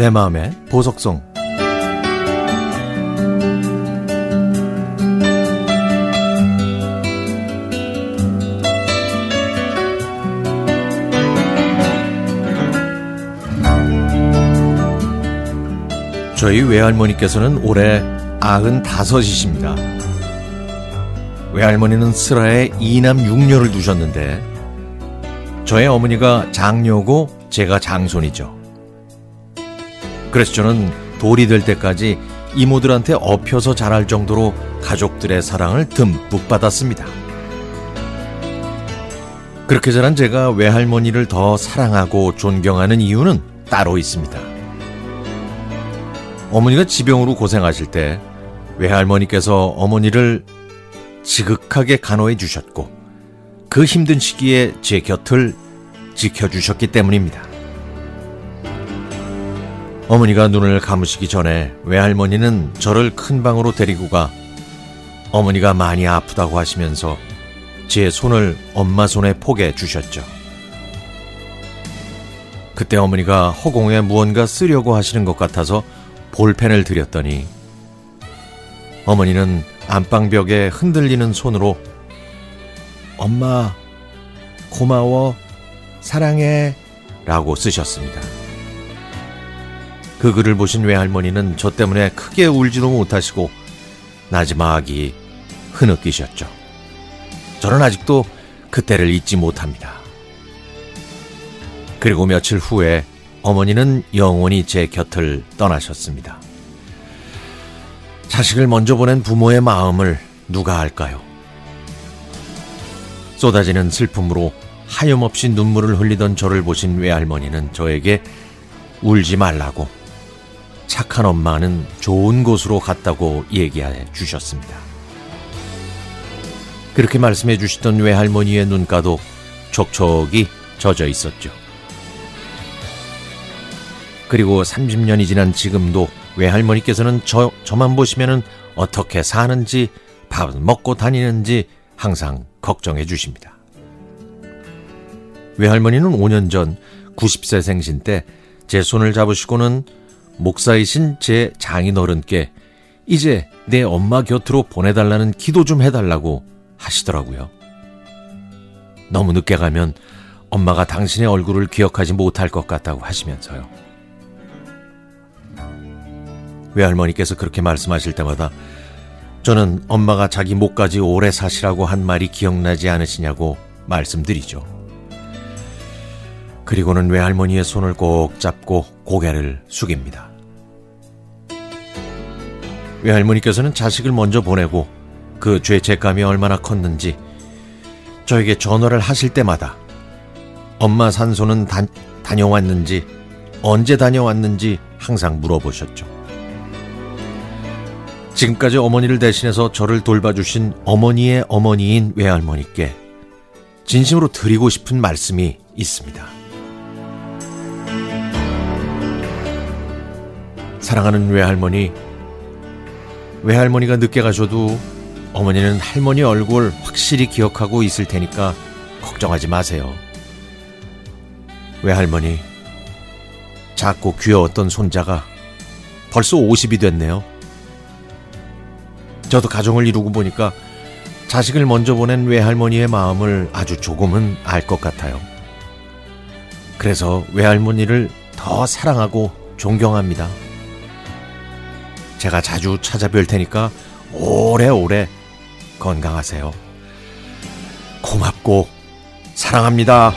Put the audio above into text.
내 마음의 보석성 저희 외할머니께서는 올해 95이십니다. 외할머니는 슬하에 이남 6녀를 두셨는데 저의 어머니가 장녀고 제가 장손이죠. 그래서 저는 돌이 될 때까지 이모들한테 업혀서 자랄 정도로 가족들의 사랑을 듬뿍 받았습니다. 그렇게 자란 제가 외할머니를 더 사랑하고 존경하는 이유는 따로 있습니다. 어머니가 지병으로 고생하실 때 외할머니께서 어머니를 지극하게 간호해 주셨고 그 힘든 시기에 제 곁을 지켜주셨기 때문입니다. 어머니가 눈을 감으시기 전에 외할머니는 저를 큰 방으로 데리고 가 어머니가 많이 아프다고 하시면서 제 손을 엄마 손에 포개 주셨죠. 그때 어머니가 허공에 무언가 쓰려고 하시는 것 같아서 볼펜을 드렸더니 어머니는 안방벽에 흔들리는 손으로 엄마 고마워 사랑해 라고 쓰셨습니다. 그 글을 보신 외할머니는 저 때문에 크게 울지도 못하시고 나지막이 흐느끼셨죠. 저는 아직도 그때를 잊지 못합니다. 그리고 며칠 후에 어머니는 영원히 제 곁을 떠나셨습니다. 자식을 먼저 보낸 부모의 마음을 누가 알까요? 쏟아지는 슬픔으로 하염없이 눈물을 흘리던 저를 보신 외할머니는 저에게 울지 말라고 착한 엄마는 좋은 곳으로 갔다고 얘기해 주셨습니다. 그렇게 말씀해 주시던 외할머니의 눈가도 촉촉이 젖어 있었죠. 그리고 30년이 지난 지금도 외할머니께서는 저, 저만 보시면은 어떻게 사는지, 밥 먹고 다니는지 항상 걱정해 주십니다. 외할머니는 5년 전 90세 생신 때 제 손을 잡으시고는 목사이신 제 장인어른께 이제 내 엄마 곁으로 보내달라는 기도 좀 해달라고 하시더라고요. 너무 늦게 가면 엄마가 당신의 얼굴을 기억하지 못할 것 같다고 하시면서요. 외할머니께서 그렇게 말씀하실 때마다 저는 엄마가 자기 목까지 오래 사시라고 한 말이 기억나지 않으시냐고 말씀드리죠. 그리고는 외할머니의 손을 꼭 잡고 고개를 숙입니다. 외할머니께서는 자식을 먼저 보내고 그 죄책감이 얼마나 컸는지 저에게 전화를 하실 때마다 엄마 산소는 다, 다녀왔는지 언제 다녀왔는지 항상 물어보셨죠. 지금까지 어머니를 대신해서 저를 돌봐주신 어머니의 어머니인 외할머니께 진심으로 드리고 싶은 말씀이 있습니다. 사랑하는 외할머니, 외할머니가 늦게 가셔도 어머니는 할머니 얼굴 확실히 기억하고 있을 테니까 걱정하지 마세요. 외할머니, 작고 귀여웠던 손자가 벌써 50이 됐네요. 저도 가정을 이루고 보니까 자식을 먼저 보낸 외할머니의 마음을 아주 조금은 알 것 같아요. 그래서 외할머니를 더 사랑하고 존경합니다. 제가 자주 찾아뵐 테니까 오래오래 건강하세요. 고맙고 사랑합니다.